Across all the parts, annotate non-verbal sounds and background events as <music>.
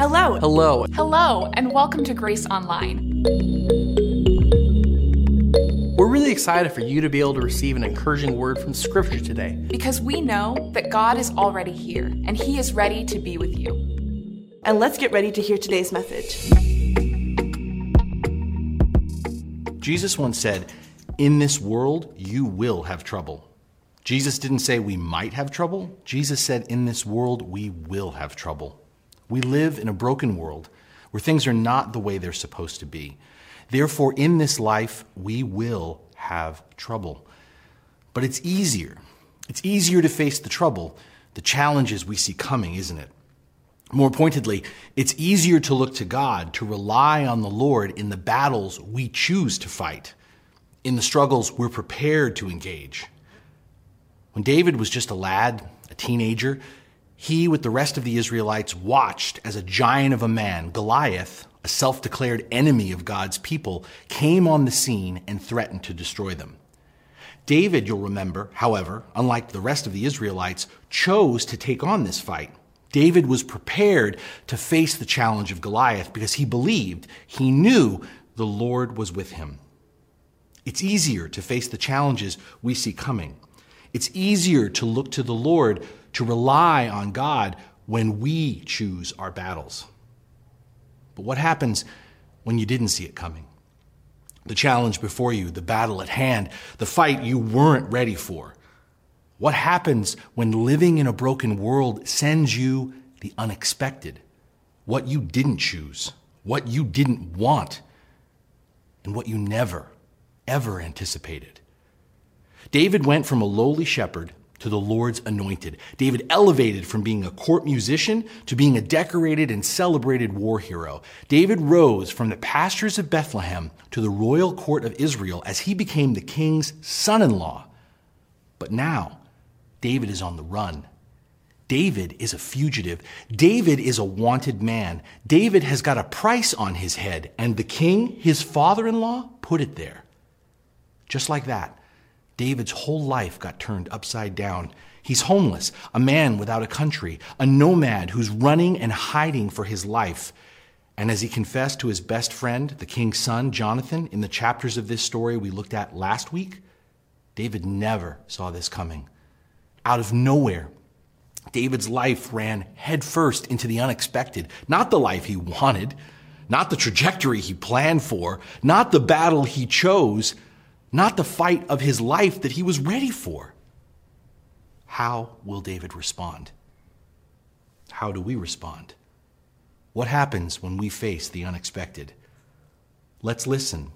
Hello. Hello. Hello, and welcome to Grace Online. We're really excited for you to be able to receive an encouraging word from Scripture today. Because we know that God is already here and He is ready to be with you. And let's get ready to hear today's message. Jesus once said, In this world, you will have trouble. Jesus didn't say we might have trouble. Jesus said, In this world, we will have trouble. We live in a broken world where things are not the way they're supposed to be. Therefore, in this life, we will have trouble. But it's easier. It's easier to face the trouble, the challenges we see coming, isn't it? More pointedly, it's easier to look to God, to rely on the Lord in the battles we choose to fight, in the struggles we're prepared to engage. When David was just a lad, a teenager, he, with the rest of the Israelites, watched as a giant of a man, Goliath, a self declared enemy of God's people, came on the scene and threatened to destroy them. David, you'll remember, however, unlike the rest of the Israelites, chose to take on this fight. David was prepared to face the challenge of Goliath because he believed, he knew the Lord was with him. It's easier to face the challenges we see coming. It's easier to look to the Lord, to rely on God when we choose our battles. But what happens when you didn't see it coming? The challenge before you, the battle at hand, the fight you weren't ready for. What happens when living in a broken world sends you the unexpected? What you didn't choose, what you didn't want, and what you never, ever anticipated. David went from a lowly shepherd to the Lord's anointed. David elevated from being a court musician to being a decorated and celebrated war hero. David rose from the pastures of Bethlehem to the royal court of Israel as he became the king's son in law. But now, David is on the run. David is a fugitive. David is a wanted man. David has got a price on his head, and the king, his father in law, put it there. Just like that, David's whole life got turned upside down. He's homeless, a man without a country, a nomad who's running and hiding for his life. And as he confessed to his best friend, the king's son, Jonathan, in the chapters of this story we looked at last week, David never saw this coming. Out of nowhere, David's life ran headfirst into the unexpected, not the life he wanted, not the trajectory he planned for, not the battle he chose not the fight of his life that he was ready for. How will David respond? How do we respond? What happens when we face the unexpected? Let's listen,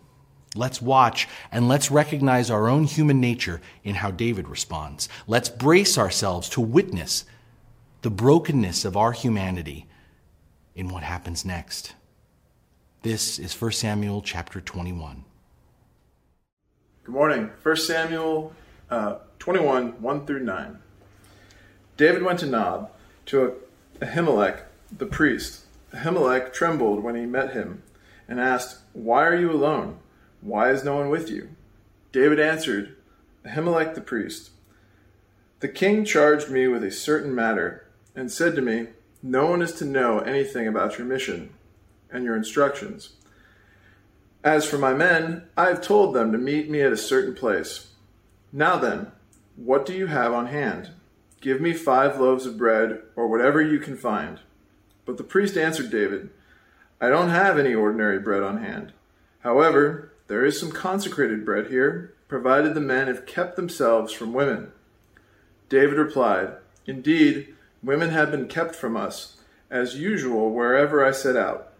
let's watch, and let's recognize our own human nature in how David responds. Let's brace ourselves to witness the brokenness of our humanity in what happens next. This is 1 Samuel chapter 21. Good morning. 1 Samuel uh, 21, 1 through 9. David went to Nob, to Ahimelech the priest. Ahimelech trembled when he met him and asked, Why are you alone? Why is no one with you? David answered, Ahimelech the priest, The king charged me with a certain matter and said to me, No one is to know anything about your mission and your instructions as for my men, I have told them to meet me at a certain place. Now then, what do you have on hand? Give me five loaves of bread, or whatever you can find. But the priest answered David, I don't have any ordinary bread on hand. However, there is some consecrated bread here, provided the men have kept themselves from women. David replied, Indeed, women have been kept from us, as usual wherever I set out.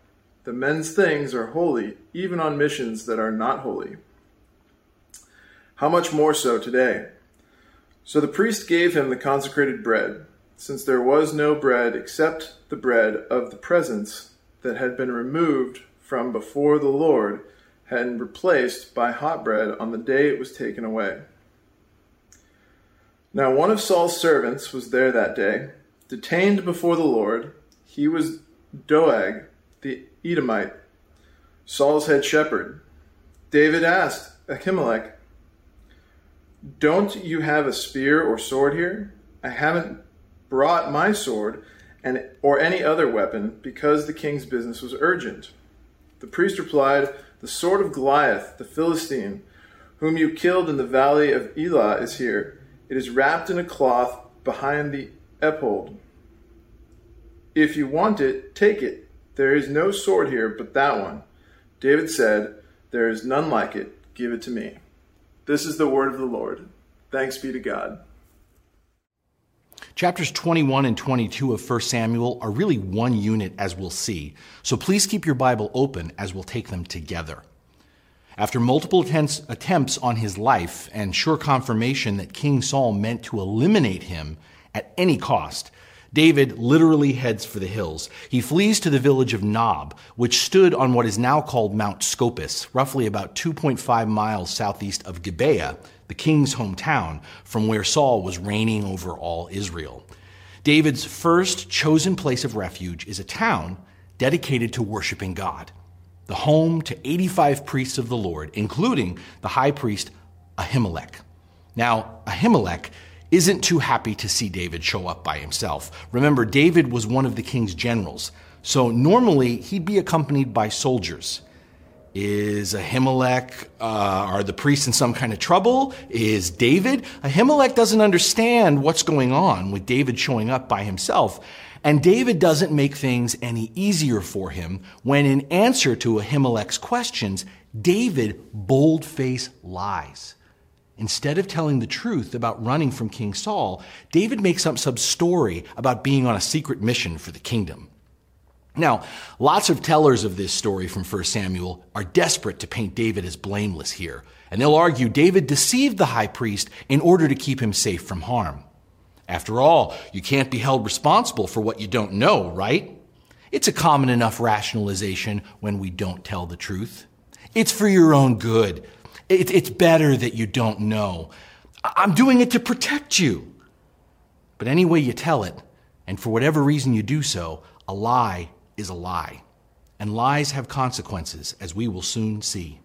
The men's things are holy, even on missions that are not holy. How much more so today? So the priest gave him the consecrated bread, since there was no bread except the bread of the presence that had been removed from before the Lord and replaced by hot bread on the day it was taken away. Now one of Saul's servants was there that day, detained before the Lord. He was Doeg, the Edomite, Saul's head shepherd. David asked Ahimelech, Don't you have a spear or sword here? I haven't brought my sword, and or any other weapon, because the king's business was urgent. The priest replied, The sword of Goliath, the Philistine, whom you killed in the valley of Elah, is here. It is wrapped in a cloth behind the ephod. If you want it, take it. There is no sword here but that one. David said, There is none like it. Give it to me. This is the word of the Lord. Thanks be to God. Chapters 21 and 22 of 1 Samuel are really one unit, as we'll see, so please keep your Bible open as we'll take them together. After multiple attempts, attempts on his life and sure confirmation that King Saul meant to eliminate him at any cost, David literally heads for the hills. He flees to the village of Nob, which stood on what is now called Mount Scopus, roughly about 2.5 miles southeast of Gibeah, the king's hometown, from where Saul was reigning over all Israel. David's first chosen place of refuge is a town dedicated to worshiping God, the home to 85 priests of the Lord, including the high priest Ahimelech. Now, Ahimelech isn't too happy to see David show up by himself. Remember, David was one of the king's generals, so normally he'd be accompanied by soldiers. Is Ahimelech, uh, are the priests in some kind of trouble? Is David? Ahimelech doesn't understand what's going on with David showing up by himself. And David doesn't make things any easier for him when, in answer to Ahimelech's questions, David bold-faced lies. Instead of telling the truth about running from King Saul, David makes up some story about being on a secret mission for the kingdom. Now, lots of tellers of this story from 1 Samuel are desperate to paint David as blameless here, and they'll argue David deceived the high priest in order to keep him safe from harm. After all, you can't be held responsible for what you don't know, right? It's a common enough rationalization when we don't tell the truth. It's for your own good. It's better that you don't know. I'm doing it to protect you. But any way you tell it, and for whatever reason you do so, a lie is a lie. And lies have consequences, as we will soon see.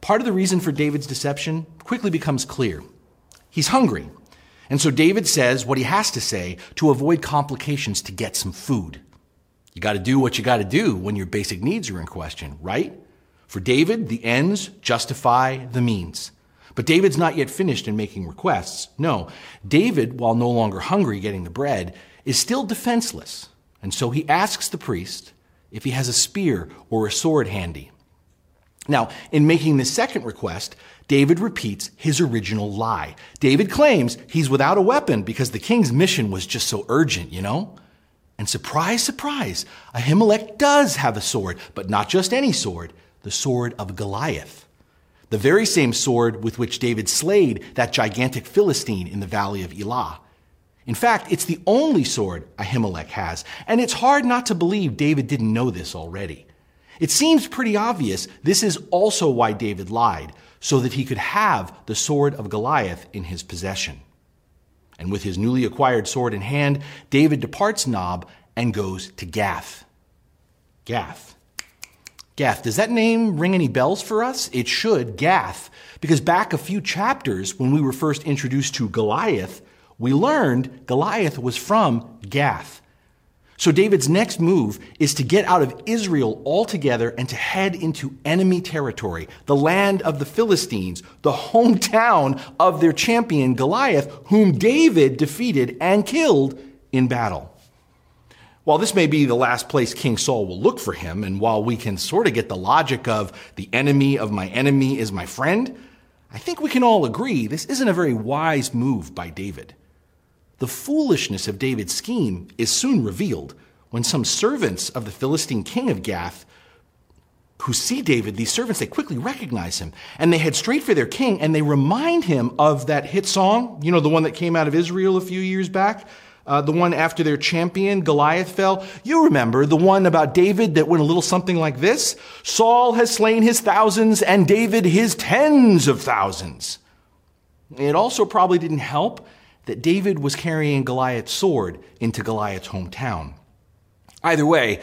Part of the reason for David's deception quickly becomes clear. He's hungry. And so David says what he has to say to avoid complications to get some food. You got to do what you got to do when your basic needs are in question, right? For David, the ends justify the means. But David's not yet finished in making requests. No, David, while no longer hungry getting the bread, is still defenseless. And so he asks the priest if he has a spear or a sword handy. Now, in making this second request, David repeats his original lie. David claims he's without a weapon because the king's mission was just so urgent, you know? And surprise, surprise, Ahimelech does have a sword, but not just any sword the sword of Goliath, the very same sword with which David slayed that gigantic Philistine in the valley of Elah. In fact, it's the only sword Ahimelech has, and it's hard not to believe David didn't know this already. It seems pretty obvious this is also why David lied, so that he could have the sword of Goliath in his possession. And with his newly acquired sword in hand, David departs Nob and goes to Gath. Gath. Gath. Does that name ring any bells for us? It should, Gath. Because back a few chapters, when we were first introduced to Goliath, we learned Goliath was from Gath. So David's next move is to get out of Israel altogether and to head into enemy territory, the land of the Philistines, the hometown of their champion Goliath, whom David defeated and killed in battle. While this may be the last place King Saul will look for him, and while we can sort of get the logic of the enemy of my enemy is my friend, I think we can all agree this isn't a very wise move by David. The foolishness of David's scheme is soon revealed when some servants of the Philistine king of Gath who see David, these servants, they quickly recognize him and they head straight for their king and they remind him of that hit song, you know, the one that came out of Israel a few years back uh, the one after their champion, Goliath, fell. You remember the one about David that went a little something like this Saul has slain his thousands and David his tens of thousands. It also probably didn't help that David was carrying Goliath's sword into Goliath's hometown. Either way,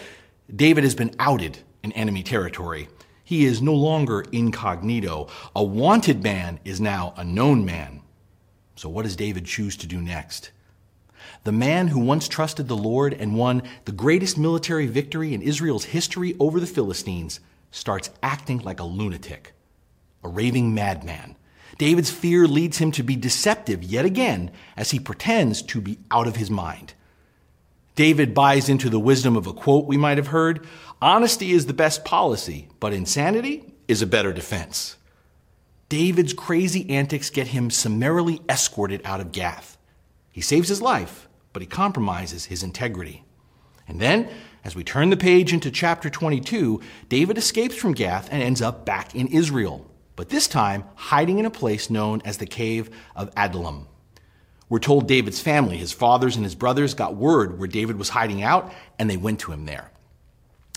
David has been outed in enemy territory. He is no longer incognito. A wanted man is now a known man. So, what does David choose to do next? The man who once trusted the Lord and won the greatest military victory in Israel's history over the Philistines starts acting like a lunatic, a raving madman. David's fear leads him to be deceptive yet again as he pretends to be out of his mind. David buys into the wisdom of a quote we might have heard Honesty is the best policy, but insanity is a better defense. David's crazy antics get him summarily escorted out of Gath. He saves his life, but he compromises his integrity. And then, as we turn the page into chapter 22, David escapes from Gath and ends up back in Israel, but this time hiding in a place known as the Cave of Adullam. We're told David's family, his fathers and his brothers, got word where David was hiding out, and they went to him there.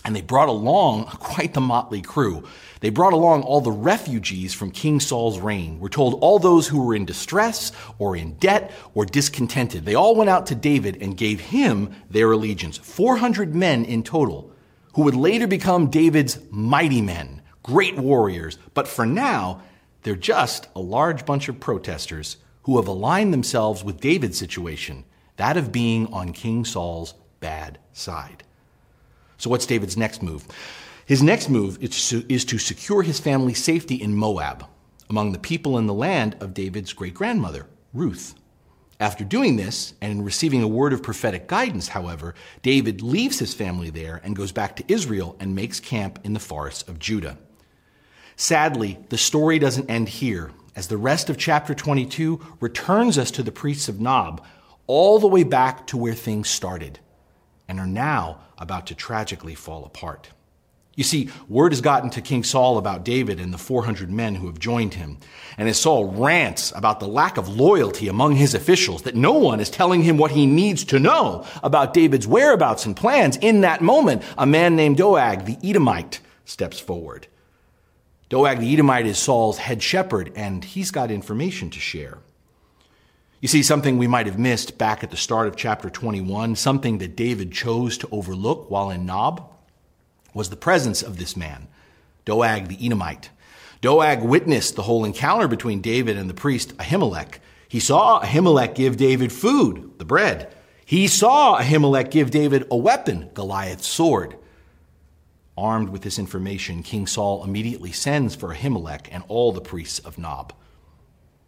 And they brought along <laughs> quite the motley crew. They brought along all the refugees from King Saul's reign. We're told all those who were in distress or in debt or discontented. They all went out to David and gave him their allegiance. 400 men in total, who would later become David's mighty men, great warriors. But for now, they're just a large bunch of protesters who have aligned themselves with David's situation, that of being on King Saul's bad side. So, what's David's next move? His next move is to, secure his family's safety in Moab, among the people in the land of David's great grandmother, Ruth. After doing this, and receiving a word of prophetic guidance, however, David leaves his family there and goes back to Israel and makes camp in the forests of Judah. Sadly, the story doesn't end here, as the rest of chapter 22 returns us to the priests of Nob, all the way back to where things started, and are now about to tragically fall apart. You see, word has gotten to King Saul about David and the 400 men who have joined him. And as Saul rants about the lack of loyalty among his officials, that no one is telling him what he needs to know about David's whereabouts and plans, in that moment, a man named Doeg, the Edomite, steps forward. Doeg the Edomite is Saul's head shepherd, and he's got information to share. You see, something we might have missed back at the start of chapter 21, something that David chose to overlook while in Nob, was the presence of this man, Doeg the Edomite. Doeg witnessed the whole encounter between David and the priest Ahimelech. He saw Ahimelech give David food, the bread. He saw Ahimelech give David a weapon, Goliath's sword. Armed with this information, King Saul immediately sends for Ahimelech and all the priests of Nob.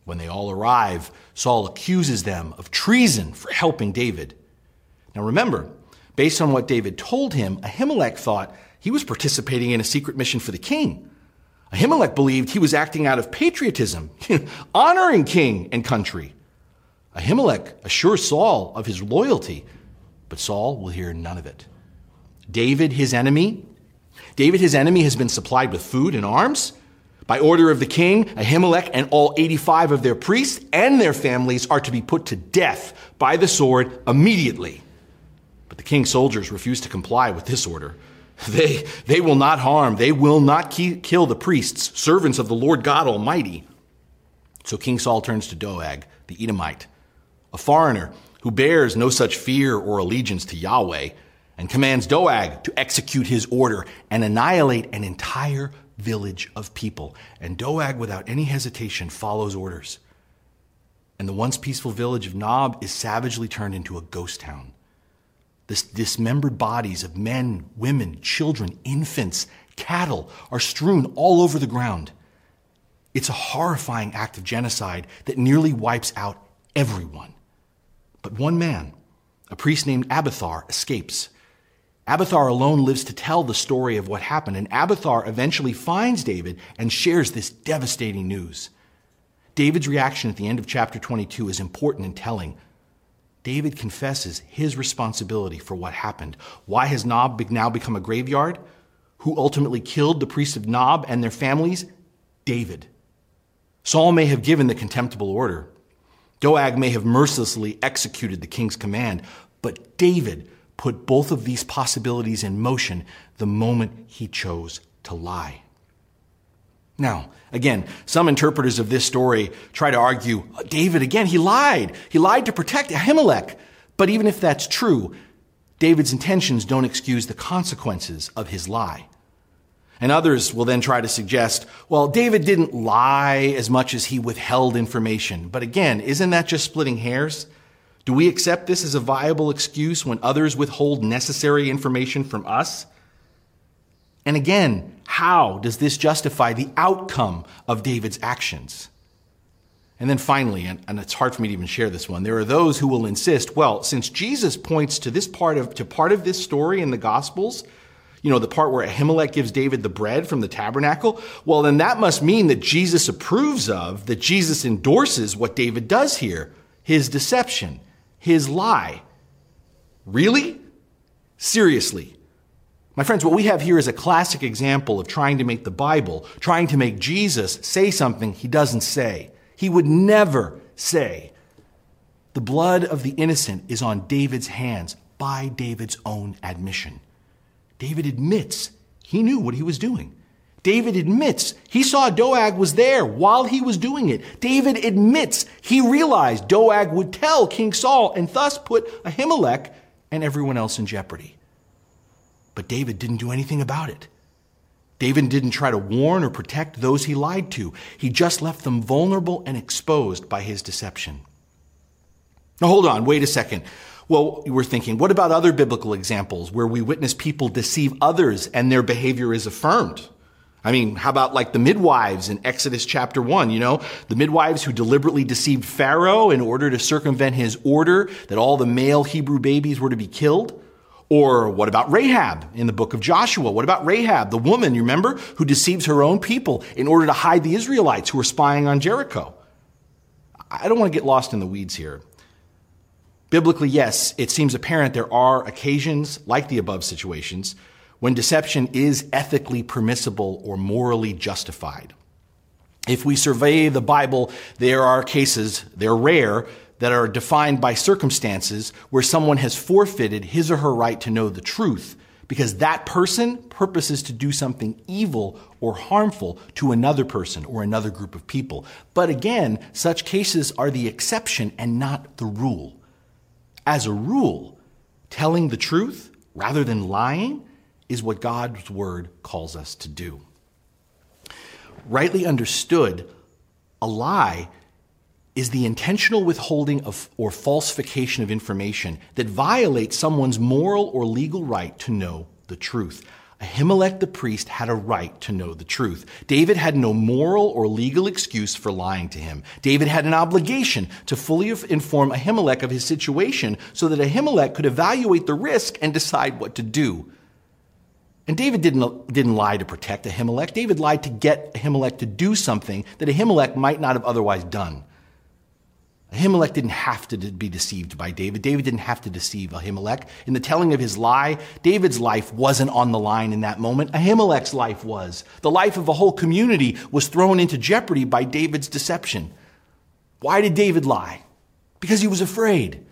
When they all arrive, Saul accuses them of treason for helping David. Now remember, based on what David told him, Ahimelech thought he was participating in a secret mission for the king. Ahimelech believed he was acting out of patriotism, <laughs> honoring king and country. Ahimelech assures Saul of his loyalty, but Saul will hear none of it. David, his enemy, David, his enemy, has been supplied with food and arms. By order of the king, Ahimelech and all 85 of their priests and their families are to be put to death by the sword immediately. But the king's soldiers refuse to comply with this order. <laughs> They, they will not harm, they will not kill the priests, servants of the Lord God Almighty. So King Saul turns to Doeg, the Edomite, a foreigner who bears no such fear or allegiance to Yahweh, and commands Doeg to execute his order and annihilate an entire village of people. And Doeg, without any hesitation, follows orders. And the once peaceful village of Nob is savagely turned into a ghost town. The dismembered bodies of men, women, children, infants, cattle are strewn all over the ground. It's a horrifying act of genocide that nearly wipes out everyone. But one man, a priest named Abiathar, escapes Abiathar alone lives to tell the story of what happened, and Abiathar eventually finds David and shares this devastating news. David's reaction at the end of chapter 22 is important and telling. David confesses his responsibility for what happened. Why has Nob now become a graveyard? Who ultimately killed the priests of Nob and their families? David. Saul may have given the contemptible order. Doeg may have mercilessly executed the king's command, but David put both of these possibilities in motion the moment he chose to lie. Now, again, some interpreters of this story try to argue uh, David, again, he lied. He lied to protect Ahimelech. But even if that's true, David's intentions don't excuse the consequences of his lie. And others will then try to suggest, well, David didn't lie as much as he withheld information. But again, isn't that just splitting hairs? Do we accept this as a viable excuse when others withhold necessary information from us? And again, how does this justify the outcome of David's actions? And then finally, and, and, it's hard for me to even share this one, there are those who will insist, well, since Jesus points to this part of to part of this story in the Gospels, you know, the part where Ahimelech gives David the bread from the tabernacle, well, then that must mean that Jesus approves of, that Jesus endorses what David does here, his deception, his lie. Really? Seriously. My friends, what we have here is a classic example of trying to make the Bible, trying to make Jesus say something he doesn't say. He would never say, The blood of the innocent is on David's hands by David's own admission. David admits he knew what he was doing. David admits he saw Doeg was there while he was doing it. David admits he realized Doeg would tell King Saul and thus put Ahimelech and everyone else in jeopardy. But David didn't do anything about it. David didn't try to warn or protect those he lied to. He just left them vulnerable and exposed by his deception. Now, hold on, wait a second. Well, we're thinking, what about other biblical examples where we witness people deceive others and their behavior is affirmed? I mean, how about like the midwives in Exodus chapter 1, you know, the midwives who deliberately deceived Pharaoh in order to circumvent his order that all the male Hebrew babies were to be killed? Or what about Rahab in the book of Joshua? What about Rahab, the woman, you remember, who deceives her own people in order to hide the Israelites who are spying on Jericho? I don't want to get lost in the weeds here. Biblically, yes, it seems apparent there are occasions, like the above situations, when deception is ethically permissible or morally justified. If we survey the Bible, there are cases, they're rare, that are defined by circumstances where someone has forfeited his or her right to know the truth because that person purposes to do something evil or harmful to another person or another group of people. But again, such cases are the exception and not the rule. As a rule, telling the truth rather than lying is what God's word calls us to do. Rightly understood, a lie is the intentional withholding of or falsification of information that violates someone's moral or legal right to know the truth. Ahimelech the priest had a right to know the truth. David had no moral or legal excuse for lying to him. David had an obligation to fully inform Ahimelech of his situation so that Ahimelech could evaluate the risk and decide what to do. And David didn't, didn't lie to protect Ahimelech. David lied to get Ahimelech to do something that Ahimelech might not have otherwise done. Ahimelech didn't have to be deceived by David. David didn't have to deceive Ahimelech. In the telling of his lie, David's life wasn't on the line in that moment. Ahimelech's life was. The life of a whole community was thrown into jeopardy by David's deception. Why did David lie? Because he was afraid.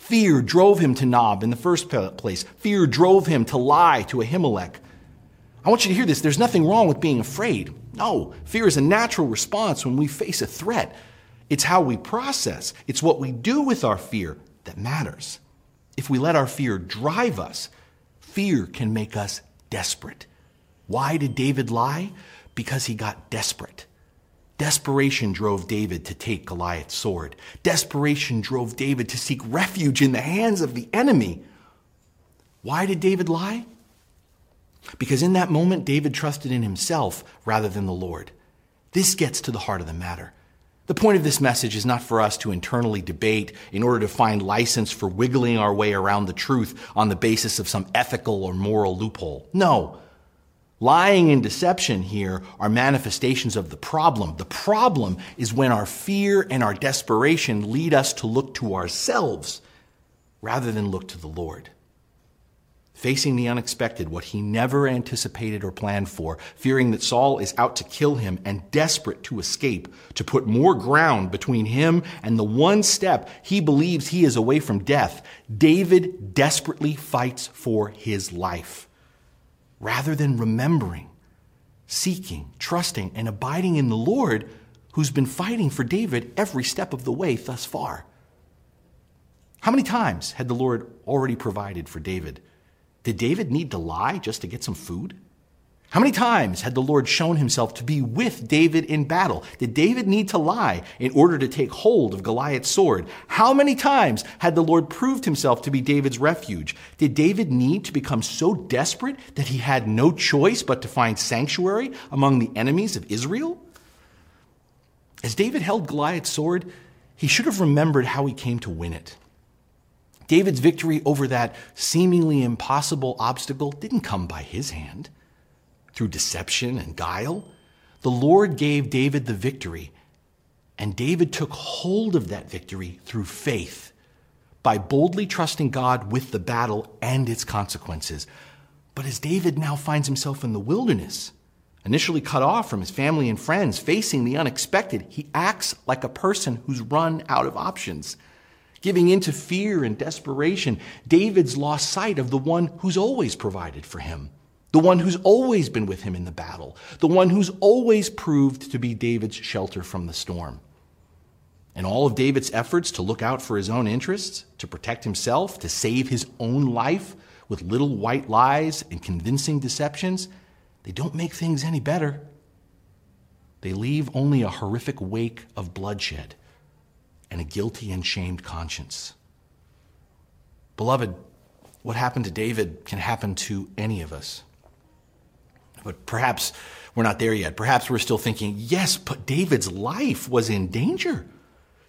Fear drove him to Nob in the first place. Fear drove him to lie to Ahimelech. I want you to hear this. There's nothing wrong with being afraid. No, fear is a natural response when we face a threat. It's how we process, it's what we do with our fear that matters. If we let our fear drive us, fear can make us desperate. Why did David lie? Because he got desperate. Desperation drove David to take Goliath's sword. Desperation drove David to seek refuge in the hands of the enemy. Why did David lie? Because in that moment, David trusted in himself rather than the Lord. This gets to the heart of the matter. The point of this message is not for us to internally debate in order to find license for wiggling our way around the truth on the basis of some ethical or moral loophole. No. Lying and deception here are manifestations of the problem. The problem is when our fear and our desperation lead us to look to ourselves rather than look to the Lord facing the unexpected, what he never anticipated or planned for, fearing that Saul is out to kill him and desperate to escape, to put more ground between him and the one step he believes he is away from death, David desperately fights for his life. Rather than remembering, seeking, trusting, and abiding in the Lord, who's been fighting for David every step of the way thus far. How many times had the Lord already provided for David? Did David need to lie just to get some food? How many times had the Lord shown himself to be with David in battle? Did David need to lie in order to take hold of Goliath's sword? How many times had the Lord proved himself to be David's refuge? Did David need to become so desperate that he had no choice but to find sanctuary among the enemies of Israel? As David held Goliath's sword, he should have remembered how he came to win it. David's victory over that seemingly impossible obstacle didn't come by his hand through deception and guile. The Lord gave David the victory, and David took hold of that victory through faith by boldly trusting God with the battle and its consequences. But as David now finds himself in the wilderness, initially cut off from his family and friends, facing the unexpected, he acts like a person who's run out of options. Giving into fear and desperation, David's lost sight of the one who's always provided for him the one who's always been with him in the battle, the one who's always proved to be David's shelter from the storm. And all of David's efforts to look out for his own interests, to protect himself, to save his own life with little white lies and convincing deceptions, they don't make things any better. They leave only a horrific wake of bloodshed and a guilty and shamed conscience. Beloved, what happened to David can happen to any of us. But perhaps we're not there yet. Perhaps we're still thinking, yes, but David's life was in danger.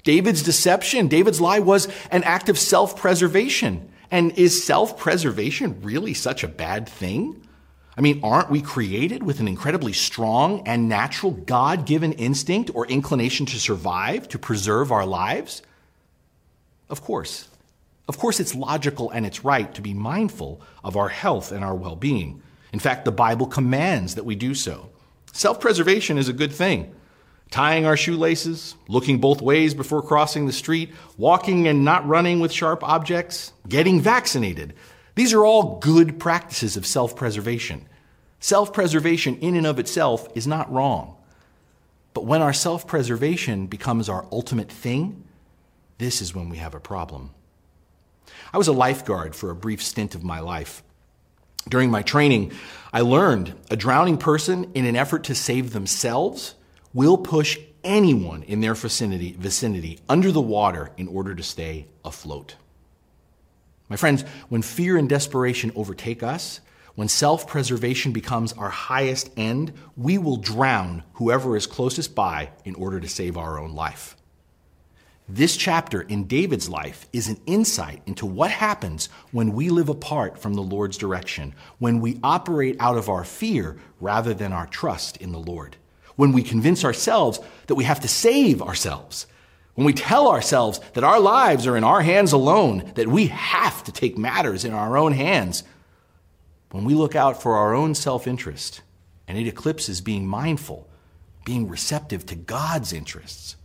David's deception, David's lie was an act of self preservation. And is self preservation really such a bad thing? I mean, aren't we created with an incredibly strong and natural God given instinct or inclination to survive, to preserve our lives? Of course. Of course, it's logical and it's right to be mindful of our health and our well being. In fact, the Bible commands that we do so. Self preservation is a good thing. Tying our shoelaces, looking both ways before crossing the street, walking and not running with sharp objects, getting vaccinated. These are all good practices of self preservation. Self preservation, in and of itself, is not wrong. But when our self preservation becomes our ultimate thing, this is when we have a problem. I was a lifeguard for a brief stint of my life. During my training, I learned a drowning person, in an effort to save themselves, will push anyone in their vicinity, vicinity under the water in order to stay afloat. My friends, when fear and desperation overtake us, when self preservation becomes our highest end, we will drown whoever is closest by in order to save our own life. This chapter in David's life is an insight into what happens when we live apart from the Lord's direction, when we operate out of our fear rather than our trust in the Lord, when we convince ourselves that we have to save ourselves, when we tell ourselves that our lives are in our hands alone, that we have to take matters in our own hands, when we look out for our own self interest and it eclipses being mindful, being receptive to God's interests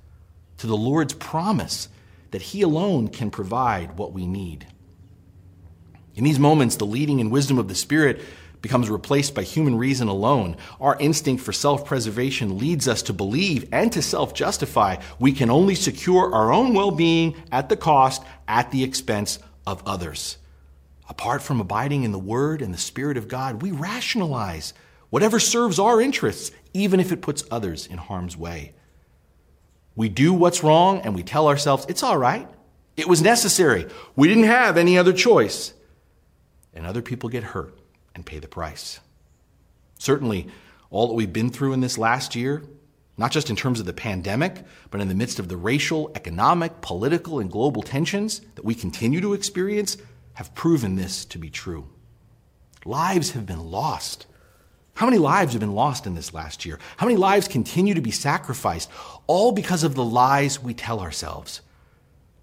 to the Lord's promise that He alone can provide what we need. In these moments, the leading and wisdom of the Spirit becomes replaced by human reason alone. Our instinct for self preservation leads us to believe and to self justify we can only secure our own well being at the cost, at the expense of others. Apart from abiding in the Word and the Spirit of God, we rationalize whatever serves our interests, even if it puts others in harm's way. We do what's wrong and we tell ourselves, it's all right. It was necessary. We didn't have any other choice. And other people get hurt and pay the price. Certainly, all that we've been through in this last year, not just in terms of the pandemic, but in the midst of the racial, economic, political, and global tensions that we continue to experience, have proven this to be true. Lives have been lost how many lives have been lost in this last year? How many lives continue to be sacrificed, all because of the lies we tell ourselves?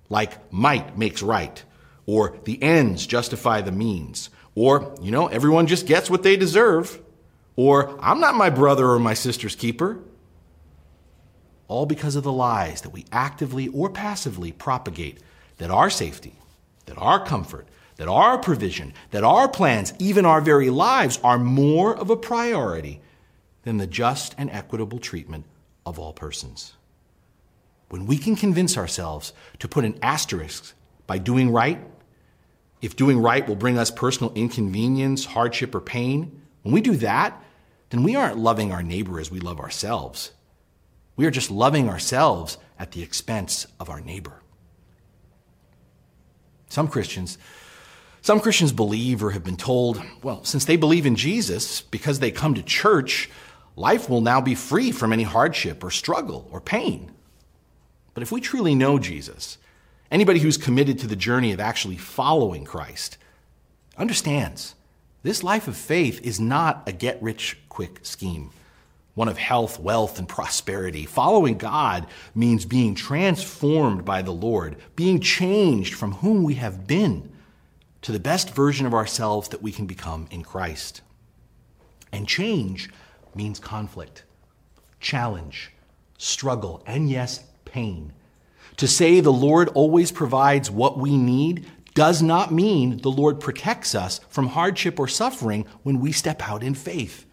Like, might makes right, or the ends justify the means, or, you know, everyone just gets what they deserve, or I'm not my brother or my sister's keeper. All because of the lies that we actively or passively propagate that our safety, that our comfort, that our provision, that our plans, even our very lives, are more of a priority than the just and equitable treatment of all persons. When we can convince ourselves to put an asterisk by doing right, if doing right will bring us personal inconvenience, hardship, or pain, when we do that, then we aren't loving our neighbor as we love ourselves. We are just loving ourselves at the expense of our neighbor. Some Christians, some Christians believe or have been told, well, since they believe in Jesus, because they come to church, life will now be free from any hardship or struggle or pain. But if we truly know Jesus, anybody who's committed to the journey of actually following Christ understands this life of faith is not a get rich quick scheme, one of health, wealth, and prosperity. Following God means being transformed by the Lord, being changed from whom we have been to the best version of ourselves that we can become in Christ. And change means conflict, challenge, struggle, and yes, pain. To say the Lord always provides what we need does not mean the Lord protects us from hardship or suffering when we step out in faith.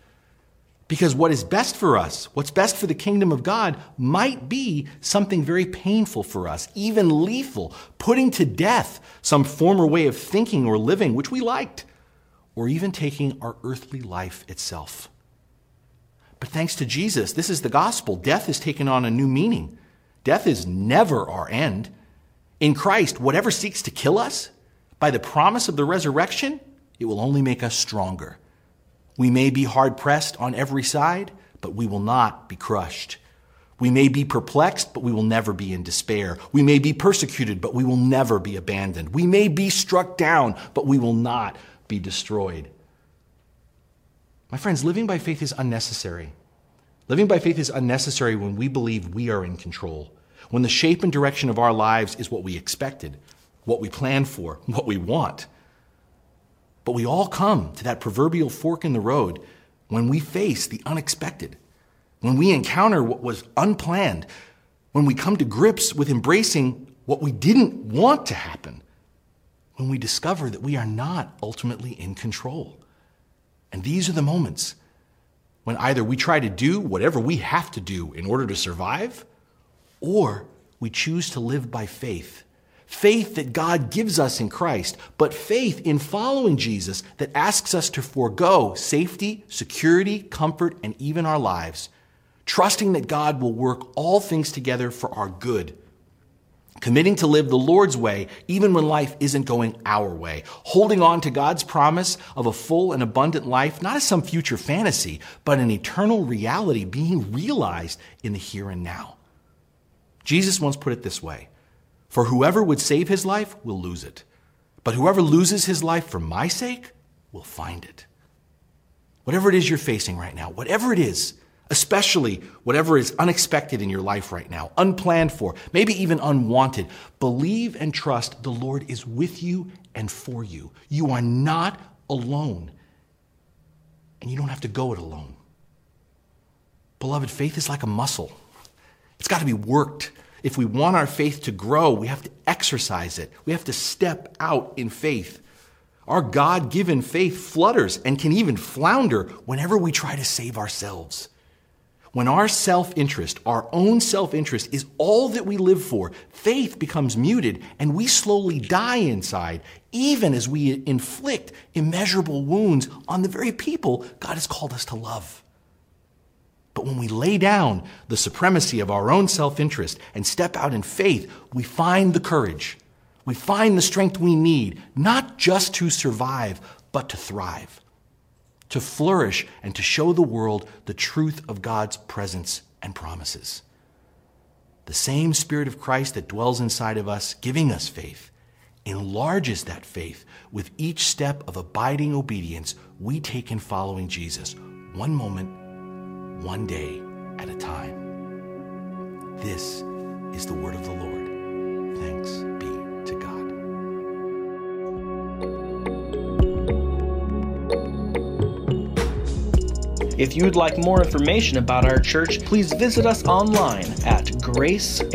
Because what is best for us, what's best for the kingdom of God, might be something very painful for us, even lethal, putting to death some former way of thinking or living which we liked, or even taking our earthly life itself. But thanks to Jesus, this is the gospel. Death has taken on a new meaning. Death is never our end. In Christ, whatever seeks to kill us, by the promise of the resurrection, it will only make us stronger. We may be hard pressed on every side, but we will not be crushed. We may be perplexed, but we will never be in despair. We may be persecuted, but we will never be abandoned. We may be struck down, but we will not be destroyed. My friends, living by faith is unnecessary. Living by faith is unnecessary when we believe we are in control, when the shape and direction of our lives is what we expected, what we planned for, what we want. But we all come to that proverbial fork in the road when we face the unexpected, when we encounter what was unplanned, when we come to grips with embracing what we didn't want to happen, when we discover that we are not ultimately in control. And these are the moments when either we try to do whatever we have to do in order to survive, or we choose to live by faith. Faith that God gives us in Christ, but faith in following Jesus that asks us to forego safety, security, comfort, and even our lives, trusting that God will work all things together for our good committing to live the Lord's way even when life isn't going our way, holding on to God's promise of a full and abundant life, not as some future fantasy, but an eternal reality being realized in the here and now. Jesus once put it this way For whoever would save his life will lose it, but whoever loses his life for my sake will find it. Whatever it is you're facing right now, whatever it is, especially whatever is unexpected in your life right now, unplanned for, maybe even unwanted. Believe and trust the Lord is with you and for you. You are not alone, and you don't have to go it alone. Beloved, faith is like a muscle, it's got to be worked. If we want our faith to grow, we have to exercise it. We have to step out in faith. Our God given faith flutters and can even flounder whenever we try to save ourselves. When our self interest, our own self interest, is all that we live for, faith becomes muted and we slowly die inside, even as we inflict immeasurable wounds on the very people God has called us to love. But when we lay down the supremacy of our own self interest and step out in faith, we find the courage, we find the strength we need, not just to survive, but to thrive. To flourish and to show the world the truth of God's presence and promises. The same Spirit of Christ that dwells inside of us, giving us faith, enlarges that faith. With each step of abiding obedience we take in following Jesus, one moment, one day at a time. This is the word of the Lord. Thanks be to God. If you'd like more information about our church, please visit us online at gracehb.org.